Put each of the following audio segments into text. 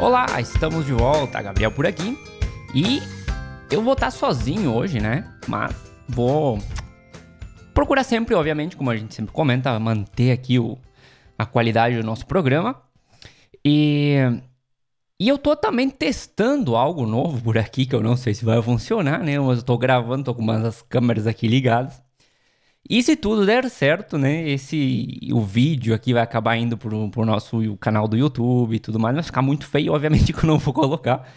Olá, estamos de volta, Gabriel por aqui. E eu vou estar sozinho hoje, né? Mas vou procurar sempre, obviamente, como a gente sempre comenta, manter aqui o, a qualidade do nosso programa. E, e eu tô também testando algo novo por aqui, que eu não sei se vai funcionar, né? Mas eu tô gravando, tô com umas câmeras aqui ligadas. E se tudo der certo, né? Esse o vídeo aqui vai acabar indo pro, pro nosso canal do YouTube e tudo mais. Vai ficar muito feio, obviamente, que eu não vou colocar.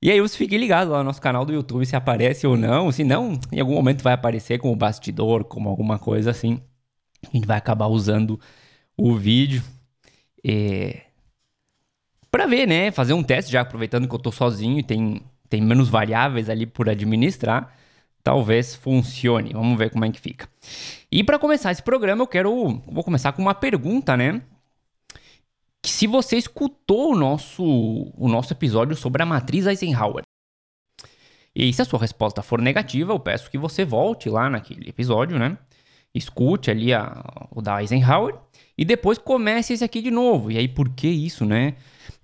E aí você fique ligado lá no nosso canal do YouTube se aparece ou não. Se não, em algum momento vai aparecer como bastidor, como alguma coisa assim. A gente vai acabar usando o vídeo. É... Ver, né? Fazer um teste já, aproveitando que eu tô sozinho e tem, tem menos variáveis ali por administrar talvez funcione. Vamos ver como é que fica. E para começar esse programa, eu quero. Vou começar com uma pergunta, né? Que se você escutou o nosso, o nosso episódio sobre a matriz Eisenhower. E se a sua resposta for negativa, eu peço que você volte lá naquele episódio, né? Escute ali a, o da Eisenhower e depois comece esse aqui de novo. E aí, por que isso, né?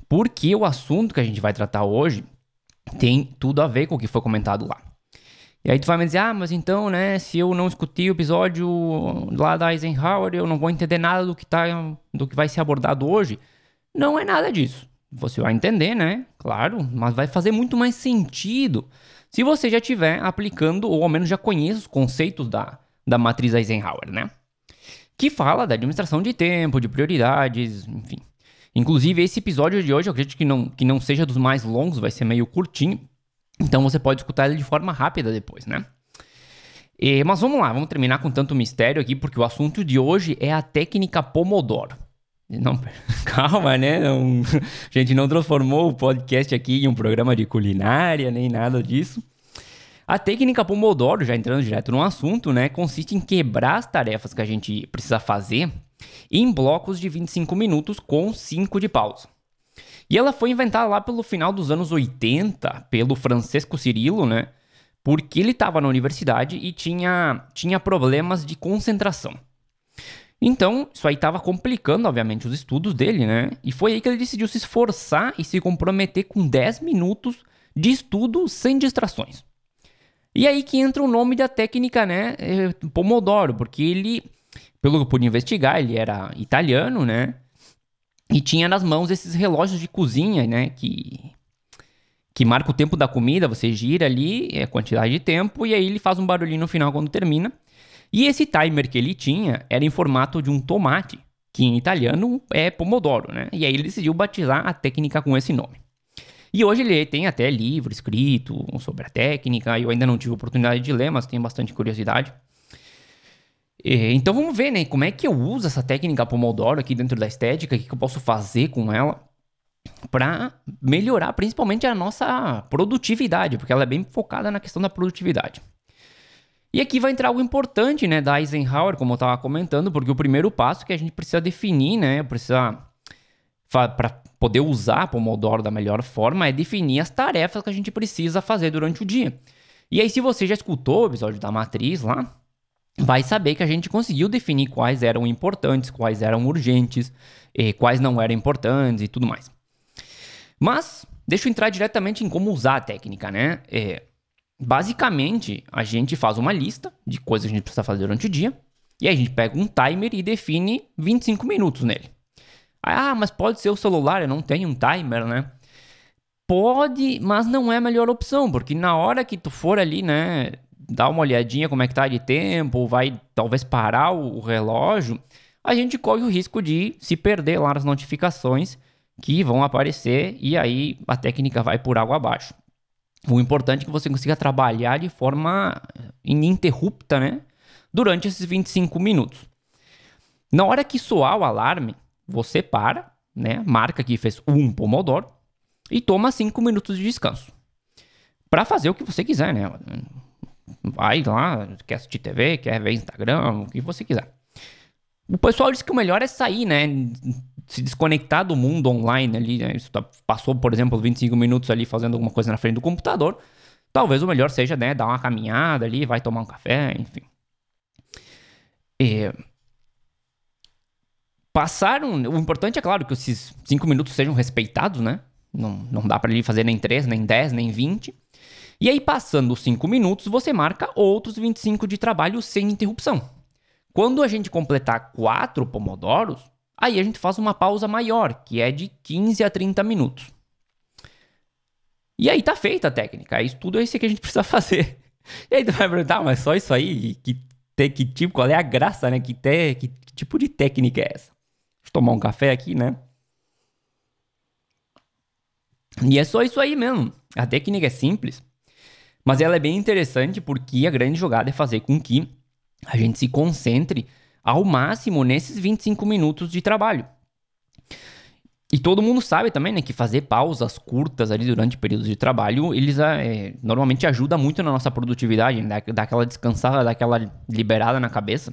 Porque o assunto que a gente vai tratar hoje tem tudo a ver com o que foi comentado lá. E aí tu vai me dizer, ah, mas então, né, se eu não escutei o episódio lá da Eisenhower, eu não vou entender nada do que, tá, do que vai ser abordado hoje. Não é nada disso. Você vai entender, né? Claro, mas vai fazer muito mais sentido se você já estiver aplicando, ou ao menos já conhece os conceitos da, da matriz Eisenhower, né? Que fala da administração de tempo, de prioridades, enfim. Inclusive, esse episódio de hoje, eu acredito que não, que não seja dos mais longos, vai ser meio curtinho, então você pode escutar ele de forma rápida depois, né? E, mas vamos lá, vamos terminar com tanto mistério aqui, porque o assunto de hoje é a técnica Pomodoro. Não, calma, né? Não, a gente não transformou o podcast aqui em um programa de culinária, nem nada disso. A técnica Pomodoro, já entrando direto no assunto, né, consiste em quebrar as tarefas que a gente precisa fazer em blocos de 25 minutos com 5 de pausa. E ela foi inventada lá pelo final dos anos 80 pelo Francesco Cirilo, né? Porque ele estava na universidade e tinha, tinha problemas de concentração. Então, isso aí estava complicando, obviamente, os estudos dele, né? E foi aí que ele decidiu se esforçar e se comprometer com 10 minutos de estudo sem distrações. E aí que entra o nome da técnica, né? É, Pomodoro, porque ele, pelo que eu pude investigar, ele era italiano, né? E tinha nas mãos esses relógios de cozinha, né? Que, que marca o tempo da comida, você gira ali, é a quantidade de tempo, e aí ele faz um barulhinho no final quando termina. E esse timer que ele tinha era em formato de um tomate, que em italiano é pomodoro, né? E aí ele decidiu batizar a técnica com esse nome. E hoje ele tem até livro escrito sobre a técnica, eu ainda não tive oportunidade de ler, mas tenho bastante curiosidade. É, então vamos ver, né? Como é que eu uso essa técnica Pomodoro aqui dentro da estética, o que eu posso fazer com ela para melhorar principalmente a nossa produtividade, porque ela é bem focada na questão da produtividade. E aqui vai entrar algo importante, né, da Eisenhower, como eu estava comentando, porque o primeiro passo que a gente precisa definir, né, precisa para poder usar Pomodoro da melhor forma é definir as tarefas que a gente precisa fazer durante o dia. E aí, se você já escutou o episódio da matriz lá, vai saber que a gente conseguiu definir quais eram importantes, quais eram urgentes, quais não eram importantes e tudo mais. Mas, deixa eu entrar diretamente em como usar a técnica, né? É, basicamente, a gente faz uma lista de coisas que a gente precisa fazer durante o dia, e a gente pega um timer e define 25 minutos nele. Ah, mas pode ser o celular, eu não tenho um timer, né? Pode, mas não é a melhor opção, porque na hora que tu for ali, né, dar uma olhadinha como é que tá de tempo, vai talvez parar o, relógio, a gente corre o risco de se perder lá nas notificações que vão aparecer e aí a técnica vai por água abaixo. O importante é que você consiga trabalhar de forma ininterrupta, né? Durante esses 25 minutos. Na hora que soar o alarme, você para, né? Marca que fez um pomodoro e toma 5 minutos de descanso. Para fazer o que você quiser, né? Vai lá, quer assistir TV, quer ver Instagram, o que você quiser. O pessoal diz que o melhor é sair, né? Se desconectar do mundo online ali. Né? Tá, passou, por exemplo, 25 minutos ali fazendo alguma coisa na frente do computador. Talvez o melhor seja, né? Dar uma caminhada ali, vai tomar um café, enfim. E... Passaram. O importante é claro que esses 5 minutos sejam respeitados, né? Não, não dá para ele fazer nem 3, nem 10, nem 20. E aí, passando os 5 minutos, você marca outros 25 de trabalho sem interrupção. Quando a gente completar 4 pomodoros, aí a gente faz uma pausa maior, que é de 15 a 30 minutos. E aí tá feita a técnica. Isso tudo é isso que a gente precisa fazer. E aí tu vai perguntar, mas só isso aí? Que, que tipo, qual é a graça, né? Que, te, que tipo de técnica é essa? Deixa eu tomar um café aqui, né? E é só isso aí mesmo. A técnica é simples, mas ela é bem interessante porque a grande jogada é fazer com que a gente se concentre ao máximo nesses 25 minutos de trabalho. E todo mundo sabe também, né, que fazer pausas curtas ali durante períodos de trabalho, eles é, normalmente ajuda muito na nossa produtividade, né, dá, aquela descansada, dá aquela liberada na cabeça.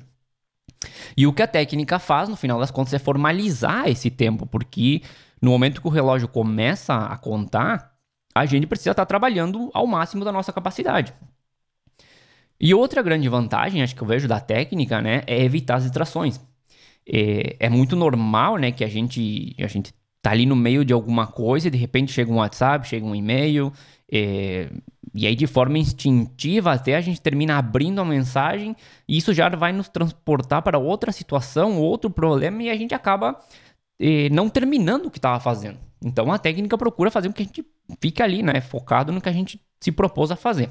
E o que a técnica faz, no final das contas, é formalizar esse tempo, porque no momento que o relógio começa a contar, a gente precisa estar trabalhando ao máximo da nossa capacidade. E outra grande vantagem, acho que eu vejo da técnica, né, é evitar as distrações. É, é muito normal, né, que a gente, a gente tá ali no meio de alguma coisa e de repente chega um WhatsApp, chega um e-mail, é, e aí de forma instintiva até a gente termina abrindo a mensagem e isso já vai nos transportar para outra situação, outro problema e a gente acaba é, não terminando o que estava fazendo. Então a técnica procura fazer com que a gente fique ali, né, focado no que a gente se propôs a fazer.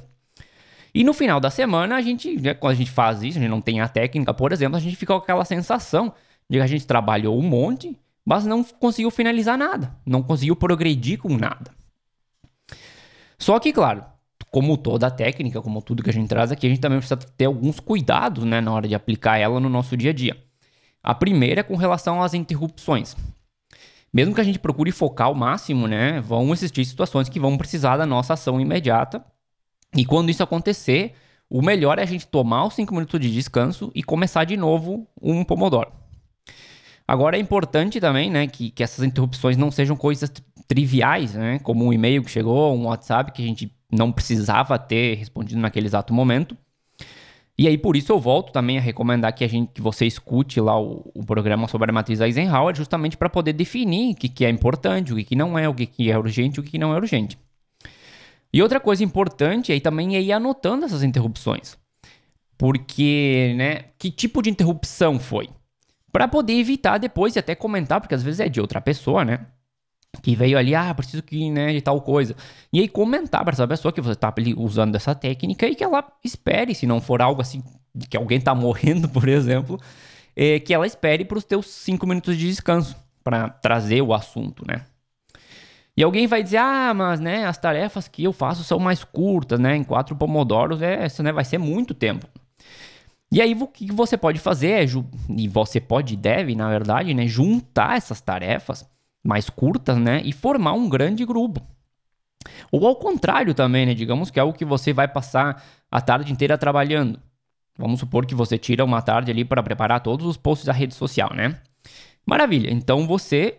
E no final da semana, a gente, né, quando a gente faz isso, a gente não tem a técnica, por exemplo, a gente fica com aquela sensação de que a gente trabalhou um monte, mas não conseguiu finalizar nada, não conseguiu progredir com nada. Só que, claro, como toda técnica, como tudo que a gente traz aqui, a gente também precisa ter alguns cuidados né, na hora de aplicar ela no nosso dia a dia. A primeira é com relação às interrupções. Mesmo que a gente procure focar ao máximo, né, vão existir situações que vão precisar da nossa ação imediata e quando isso acontecer, o melhor é a gente tomar os 5 minutos de descanso e começar de novo um Pomodoro. Agora é importante também, né, que, que essas interrupções não sejam coisas triviais, né, como um e-mail que chegou, um WhatsApp que a gente não precisava ter respondido naquele exato momento. E aí, por isso, eu volto também a recomendar que a gente que você escute lá o, o programa sobre a matriz Eisenhower, justamente para poder definir o que, que é importante, o que, que não é, o que, que é urgente, o que, que não é urgente. E outra coisa importante aí também é ir anotando essas interrupções. Porque, né, que tipo de interrupção foi? Para poder evitar depois e até comentar, porque às vezes é de outra pessoa, né? Que veio ali, ah, preciso que, né, de tal coisa. E aí comentar para essa pessoa que você tá usando essa técnica e que ela espere, se não for algo assim, que alguém tá morrendo, por exemplo, é, que ela espere para os teus cinco minutos de descanso para trazer o assunto, né? E alguém vai dizer, ah, mas né, as tarefas que eu faço são mais curtas, né? Em quatro pomodoros, é, isso né, vai ser muito tempo. E aí o que você pode fazer é, e você pode e deve, na verdade, né, juntar essas tarefas mais curtas, né, e formar um grande grupo. Ou ao contrário também, né, digamos que é algo que você vai passar a tarde inteira trabalhando. Vamos supor que você tira uma tarde ali para preparar todos os posts da rede social, né? Maravilha. Então você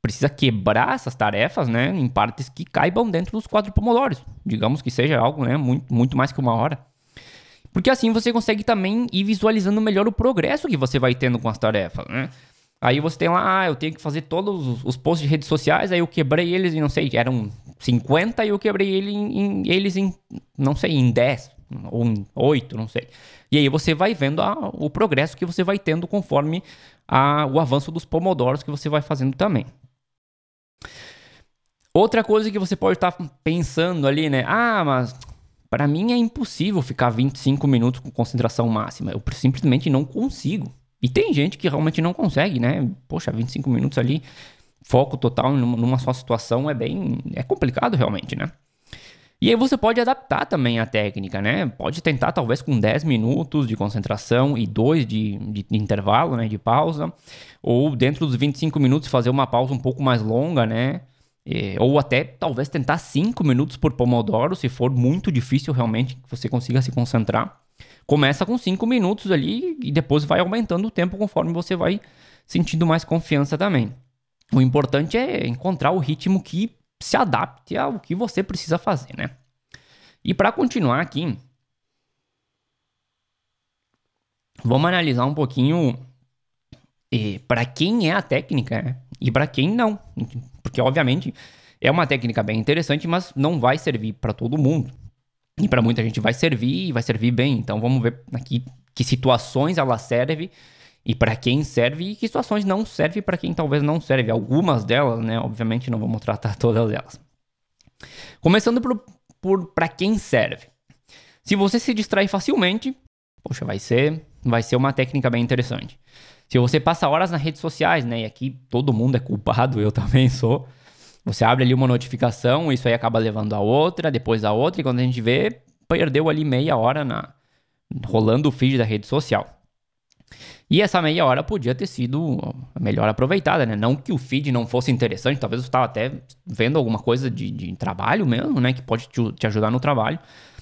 precisa quebrar essas tarefas, né, em partes que caibam dentro dos quatro pomodoros. Digamos que seja algo, né, muito, muito mais que uma hora. Porque assim você consegue também ir visualizando melhor o progresso que você vai tendo com as tarefas, né? Aí você tem lá, ah, eu tenho que fazer todos os, os posts de redes sociais, aí eu quebrei eles em, não sei, eram 50 e eu quebrei ele em, em, eles em, não sei, em 10 ou em 8, não sei. E aí você vai vendo a, o progresso que você vai tendo conforme a, o avanço dos pomodoros que você vai fazendo também. Outra coisa que você pode estar tá pensando ali, né? Ah, mas para mim é impossível ficar 25 minutos com concentração máxima. Eu simplesmente não consigo. E tem gente que realmente não consegue, né? Poxa, 25 minutos ali, foco total numa só situação é bem. é complicado realmente, né? E aí você pode adaptar também a técnica, né? Pode tentar talvez com 10 minutos de concentração e 2 de, de, de, intervalo, né? De pausa. Ou dentro dos 25 minutos fazer uma pausa um pouco mais longa, né? É, ou até talvez tentar 5 minutos por Pomodoro, se for muito difícil realmente que você consiga se concentrar. Começa com 5 minutos ali e depois vai aumentando o tempo conforme você vai sentindo mais confiança também. O importante é encontrar o ritmo que se adapte ao que você precisa fazer, né? E para continuar aqui, vamos analisar um pouquinho para quem é a técnica né? e para quem não. Porque, obviamente, É uma técnica bem interessante, mas não vai servir para todo mundo. E para muita gente vai servir e vai servir bem. Então vamos ver aqui que situações ela serve e para quem serve e que situações não serve para quem talvez não serve. Algumas delas, né? Obviamente não vamos tratar todas elas. Começando por, para quem serve. Se você se distrai facilmente, poxa, vai ser, vai ser uma técnica bem interessante. Se você passa horas nas redes sociais, né? E aqui todo mundo é culpado, eu também sou. Você abre ali uma notificação, isso aí acaba levando a outra, depois a outra, e quando a gente vê, perdeu ali meia hora na rolando o feed da rede social. E essa meia hora podia ter sido melhor aproveitada, né? Não que o feed não fosse interessante, talvez você estava até vendo alguma coisa de, de, trabalho mesmo, né? Que pode te, te ajudar no trabalho.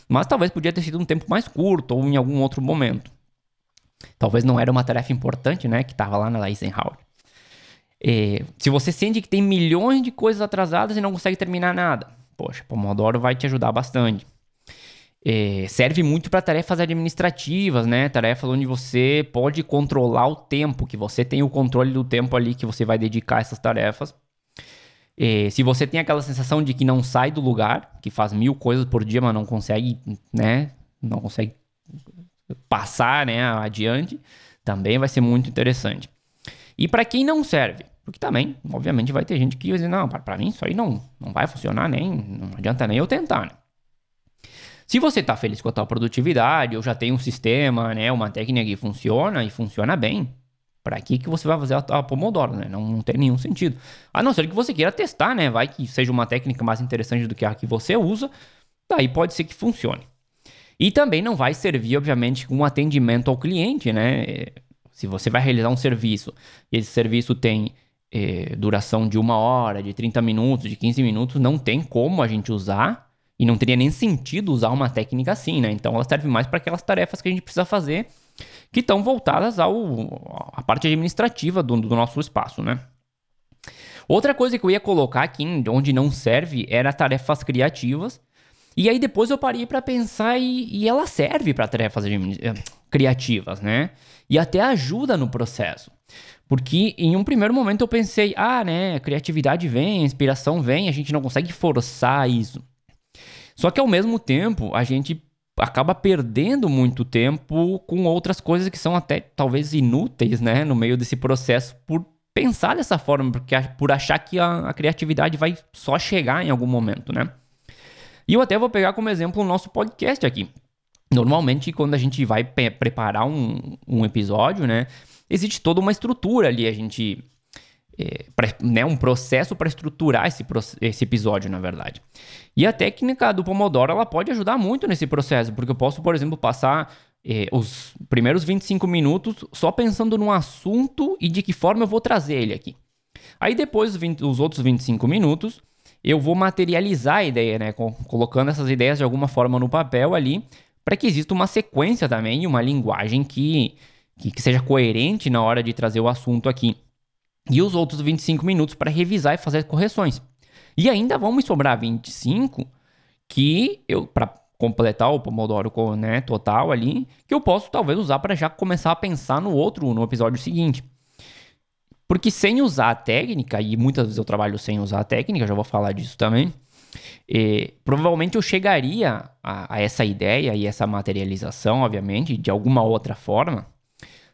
Mas talvez podia ter sido um tempo mais curto ou em algum outro momento. Talvez não era uma tarefa importante, né? Que estava lá na Eisenhower. É, se você sente que tem milhões de coisas atrasadas e não consegue terminar nada, poxa, Pomodoro vai te ajudar bastante. É, serve muito para tarefas administrativas, né? Tarefas onde você pode controlar o tempo, que você tem o controle do tempo ali que você vai dedicar a essas tarefas. É, se você tem aquela sensação de que não sai do lugar, que faz mil coisas por dia, mas não consegue, né? Não consegue passar, né? Adiante, também vai ser muito interessante. E para quem não serve, porque também, obviamente, vai ter gente que vai dizer, não, para mim isso aí não, não vai funcionar nem, não adianta nem eu tentar, né? Se você está feliz com a tua produtividade, ou já tem um sistema, né, uma técnica que funciona e funciona bem, para que que você vai fazer a, a Pomodoro, né? Não, não tem nenhum sentido. A não ser que você queira testar, né? Vai que seja uma técnica mais interessante do que a que você usa, daí pode ser que funcione. E também não vai servir, obviamente, com um atendimento ao cliente, né? Se você vai realizar um serviço e esse serviço tem eh, duração de uma hora, de 30 minutos, de 15 minutos, não tem como a gente usar e não teria nem sentido usar uma técnica assim, né? Então ela serve mais para aquelas tarefas que a gente precisa fazer que estão voltadas ao, à parte administrativa do, do nosso espaço, né? Outra coisa que eu ia colocar aqui, onde não serve, era tarefas criativas. E aí depois eu parei para pensar e, e, ela serve para tarefas eh, criativas, né? E até ajuda no processo. Porque em um primeiro momento eu pensei, ah, né, criatividade vem, inspiração vem, a gente não consegue forçar isso. Só que ao mesmo tempo, a gente acaba perdendo muito tempo com outras coisas que são até talvez inúteis, né, no meio desse processo por pensar dessa forma, porque por achar que a, a criatividade vai só chegar em algum momento, né? E eu até vou pegar como exemplo o nosso podcast aqui. Normalmente, quando a gente vai preparar um, um episódio, né, existe toda uma estrutura ali. A gente é, pra, né, um processo para estruturar esse, esse episódio, na verdade. E a técnica do Pomodoro ela pode ajudar muito nesse processo, porque eu posso, por exemplo, passar é, os primeiros 25 minutos só pensando no assunto e de que forma eu vou trazer ele aqui. Aí depois, 20, os outros 25 minutos, eu vou materializar a ideia, né, colocando essas ideias de alguma forma no papel ali, para que exista uma sequência também, uma linguagem que, que, que seja coerente na hora de trazer o assunto aqui e os outros 25 minutos para revisar e fazer correções. E ainda vão me sobrar 25 que eu para completar o Pomodoro né, total ali, que eu posso talvez usar para já começar a pensar no outro, no episódio seguinte. Porque sem usar a técnica, e muitas vezes eu trabalho sem usar a técnica, já vou falar disso também, eh, provavelmente eu chegaria a, a, essa ideia e essa materialização, obviamente, de alguma outra forma,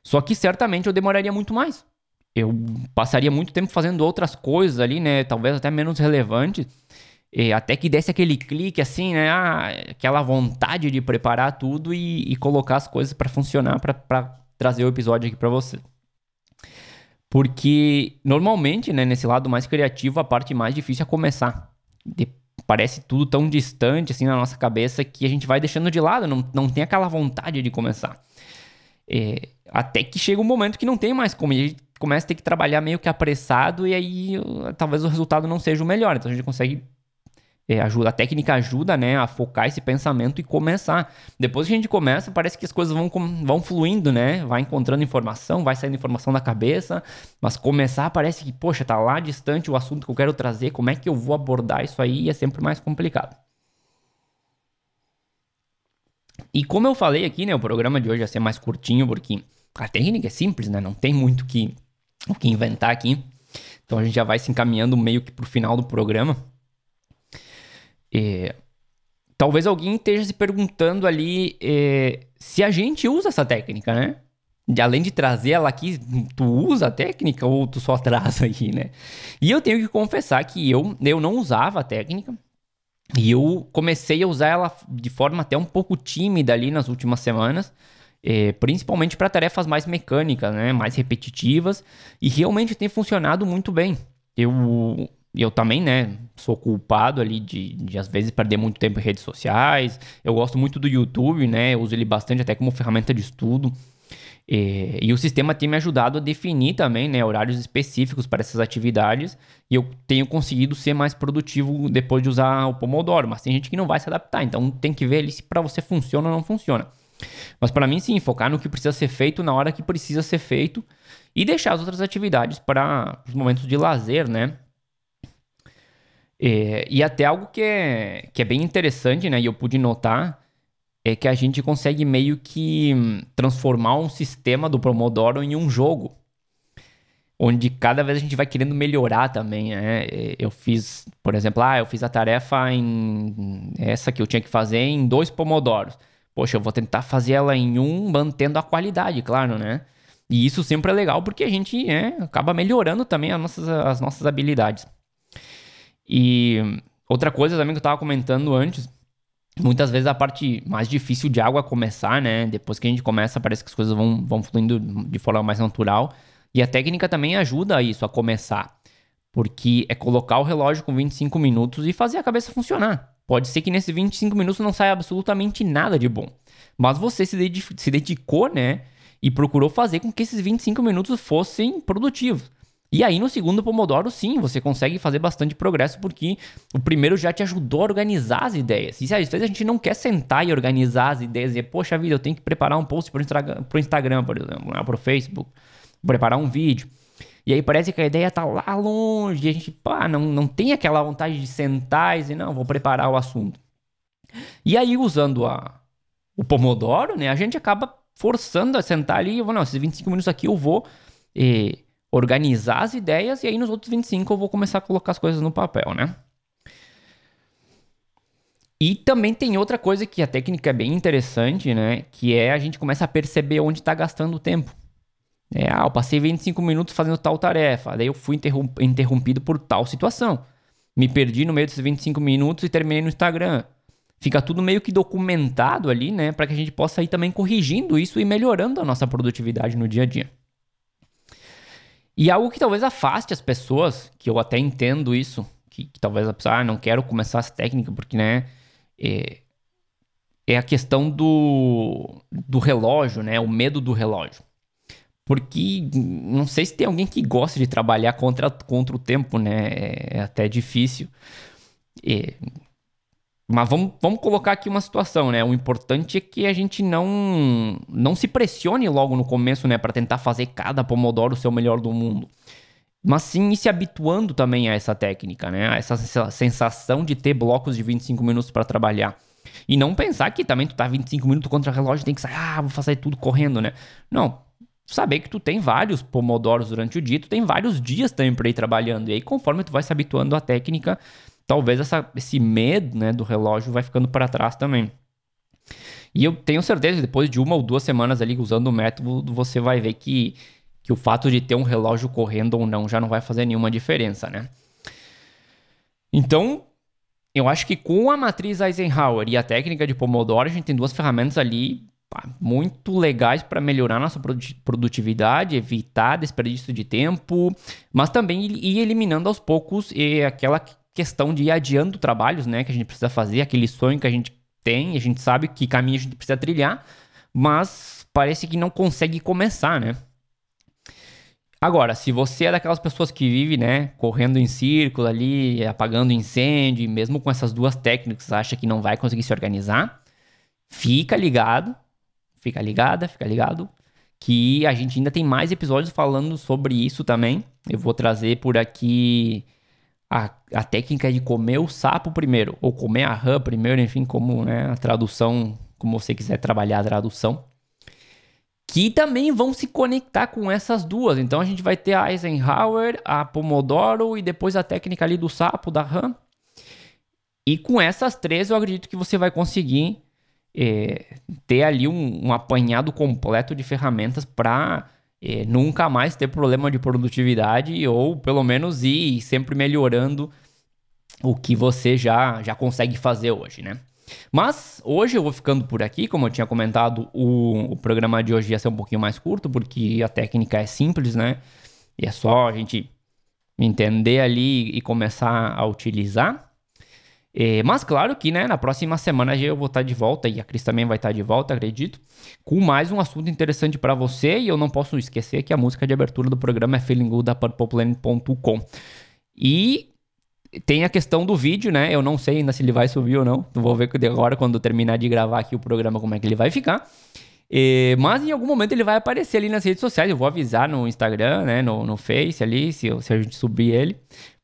só que certamente eu demoraria muito mais eu passaria muito tempo fazendo outras coisas ali, né? Talvez até menos relevantes. até que desse aquele clique assim, né? Ah, aquela vontade de preparar tudo e, e colocar as coisas para funcionar, para trazer o episódio aqui para você. Porque normalmente, né, nesse lado mais criativo, a parte mais difícil é começar. De, parece tudo tão distante assim na nossa cabeça que a gente vai deixando de lado, não, não tem aquela vontade de começar. É, até que chega um momento que não tem mais como. E a gente começa a ter que trabalhar meio que apressado e aí talvez o resultado não seja o melhor. Então a gente consegue é, ajuda, a técnica ajuda, né, a focar esse pensamento e começar. Depois que a gente começa, parece que as coisas vão, vão fluindo, né? Vai encontrando informação, vai saindo informação da cabeça, mas começar parece que, poxa, tá lá distante o assunto que eu quero trazer, como é que eu vou abordar isso aí? É sempre mais complicado. E como eu falei aqui, né, o programa de hoje vai ser mais curtinho, porque a técnica é simples, né? Não tem muito que, o que inventar aqui. Então a gente já vai se encaminhando meio que pro final do programa. É, talvez alguém esteja se perguntando ali é, se a gente usa essa técnica, né? De, além de trazer ela aqui, tu usa a técnica ou tu só traz aí, né? E eu tenho que confessar que eu, eu não usava a técnica. E eu comecei a usar ela de forma até um pouco tímida ali nas últimas semanas. É, principalmente para tarefas mais mecânicas, né, mais repetitivas, e realmente tem funcionado muito bem. Eu, eu também, né, sou culpado ali de, de às vezes perder muito tempo em redes sociais. Eu gosto muito do YouTube, né, uso ele bastante até como ferramenta de estudo. É, e o sistema tem me ajudado a definir também né, horários específicos para essas atividades e eu tenho conseguido ser mais produtivo depois de usar o Pomodoro. Mas tem gente que não vai se adaptar, então tem que ver ali se para você funciona ou não funciona. Mas para mim, sim, focar no que precisa ser feito na hora que precisa ser feito e deixar as outras atividades para os momentos de lazer, né? É, e até algo que é, que é bem interessante, né? E eu pude notar é que a gente consegue meio que transformar um sistema do Pomodoro em um jogo. Onde cada vez a gente vai querendo melhorar também, né? É, eu fiz, por exemplo, ah, eu fiz a tarefa em essa que eu tinha que fazer em dois pomodoros poxa, eu vou tentar fazer ela em um, mantendo a qualidade, claro, né? E isso sempre é legal porque a gente né, acaba melhorando também as nossas, as nossas habilidades. E outra coisa também que eu estava comentando antes, muitas vezes a parte mais difícil de água começar, né? Depois que a gente começa, parece que as coisas vão, vão fluindo de forma mais natural. E a técnica também ajuda a isso, a começar. Porque é colocar o relógio com 25 minutos e fazer a cabeça funcionar. Pode ser que nesses 25 minutos não saia absolutamente nada de bom. Mas você se, se dedicou, né? E procurou fazer com que esses 25 minutos fossem produtivos. E aí, no segundo Pomodoro, sim, você consegue fazer bastante progresso, porque o primeiro já te ajudou a organizar as ideias. E às vezes a gente não quer sentar e organizar as ideias e, poxa vida, eu tenho que preparar um post para o Instagram, por exemplo, para o Facebook, preparar um vídeo. E aí parece que a ideia tá lá longe, e a gente, pá, não, não tem aquela vontade de sentar e dizer, não, vou preparar o assunto. E aí, usando a, o Pomodoro, né, a gente acaba forçando a sentar ali, vou, não, esses 25 minutos aqui eu vou eh, organizar as ideias, e aí nos outros 25 eu vou começar a colocar as coisas no papel, né? E também tem outra coisa que a técnica é bem interessante, né? Que é a gente começa a perceber onde está gastando o tempo. É, ah, eu passei 25 minutos fazendo tal tarefa, daí eu fui interrompido por tal situação. Me perdi no meio desses 25 minutos e terminei no Instagram. Fica tudo meio que documentado ali, né, para que a gente possa ir também corrigindo isso e melhorando a nossa produtividade no dia a dia. E algo que talvez afaste as pessoas, que eu até entendo isso, que, que talvez a pessoa, ah, não quero começar essa técnica porque, né, é, é a questão do, do relógio, né, o medo do relógio. Porque não sei se tem alguém que gosta de trabalhar contra, contra o tempo, né? É até difícil. É... Mas vamos, vamos colocar aqui uma situação, né? O importante é que a gente não, não se pressione logo no começo, né? Para tentar fazer cada Pomodoro ser o melhor do mundo. Mas sim ir se habituando também a essa técnica, né? A essa sensação de ter blocos de 25 minutos para trabalhar. E não pensar que também tu tá 25 minutos contra o relógio tem que sair, ah, vou fazer tudo correndo, né? Não, saber que tu tem vários pomodoros durante o dia, tu tem vários dias também para ir trabalhando. E aí, conforme tu vai se habituando à técnica, talvez essa, esse medo né, do relógio vai ficando para trás também. E eu tenho certeza que depois de uma ou duas semanas ali usando o método, você vai ver que, que o fato de ter um relógio correndo ou não já não vai fazer nenhuma diferença, né? Então, eu acho que com a matriz Eisenhower e a técnica de Pomodoro, a gente tem duas ferramentas ali muito legais para melhorar nossa produtividade, evitar desperdício de tempo, mas também ir eliminando aos poucos e aquela questão de ir adiando trabalhos, né, que a gente precisa fazer, aquele sonho que a gente tem, a gente sabe que caminho a gente precisa trilhar, mas parece que não consegue começar, né? Agora, se você é daquelas pessoas que vive, né, correndo em círculo ali, apagando incêndio, mesmo com essas duas técnicas, acha que não vai conseguir se organizar, fica ligado, fica ligada, fica ligado, que a gente ainda tem mais episódios falando sobre isso também. Eu vou trazer por aqui a, a técnica de comer o sapo primeiro, ou comer a rã primeiro, enfim, como né, a tradução, como você quiser trabalhar a tradução. Que também vão se conectar com essas duas. Então a gente vai ter a Eisenhower, a Pomodoro e depois a técnica ali do sapo, da RAM. E com essas três, eu acredito que você vai conseguir é, ter ali um, um, apanhado completo de ferramentas para é, nunca mais ter problema de produtividade ou pelo menos ir sempre melhorando o que você já, já consegue fazer hoje, né? Mas hoje eu vou ficando por aqui, como eu tinha comentado, o, o programa de hoje ia ser um pouquinho mais curto, porque a técnica é simples, né? E é só a gente entender ali e começar a utilizar. É, mas claro que, né, na próxima semana eu vou estar de volta e a Cris também vai estar de volta, acredito, com mais um assunto interessante para você. E eu não posso esquecer que a música de abertura do programa é Feeling Good da PurplePlanet.com. E tem a questão do vídeo, né? Eu não sei ainda se ele vai subir ou não. Vou ver agora quando terminar de gravar aqui o programa como é que ele vai ficar. E, mas em algum momento ele vai aparecer ali nas redes sociais. Eu vou avisar no Instagram, né? No, no Face ali, se, se a gente subir ele.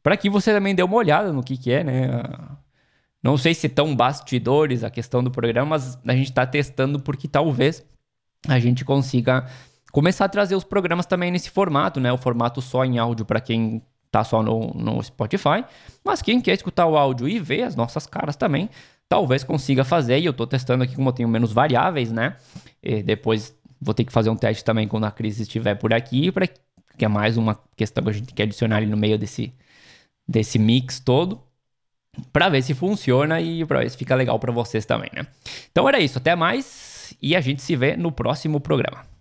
para que você também dê uma olhada no que, que é, né? Não sei se tão bastidores a questão do programa, mas a gente está testando porque talvez a gente consiga começar a trazer os programas também nesse formato, né? O formato só em áudio para quem tá só no, no Spotify. Mas quem quer escutar o áudio e ver as nossas caras também, talvez consiga fazer. E eu tô testando aqui como eu tenho menos variáveis, né? E depois vou ter que fazer um teste também quando a crise estiver por aqui, para que é mais uma questão que a gente quer adicionar ali no meio desse, desse mix todo para ver se funciona e para ver se fica legal para vocês também, né? Então era isso, até mais e a gente se vê no próximo programa.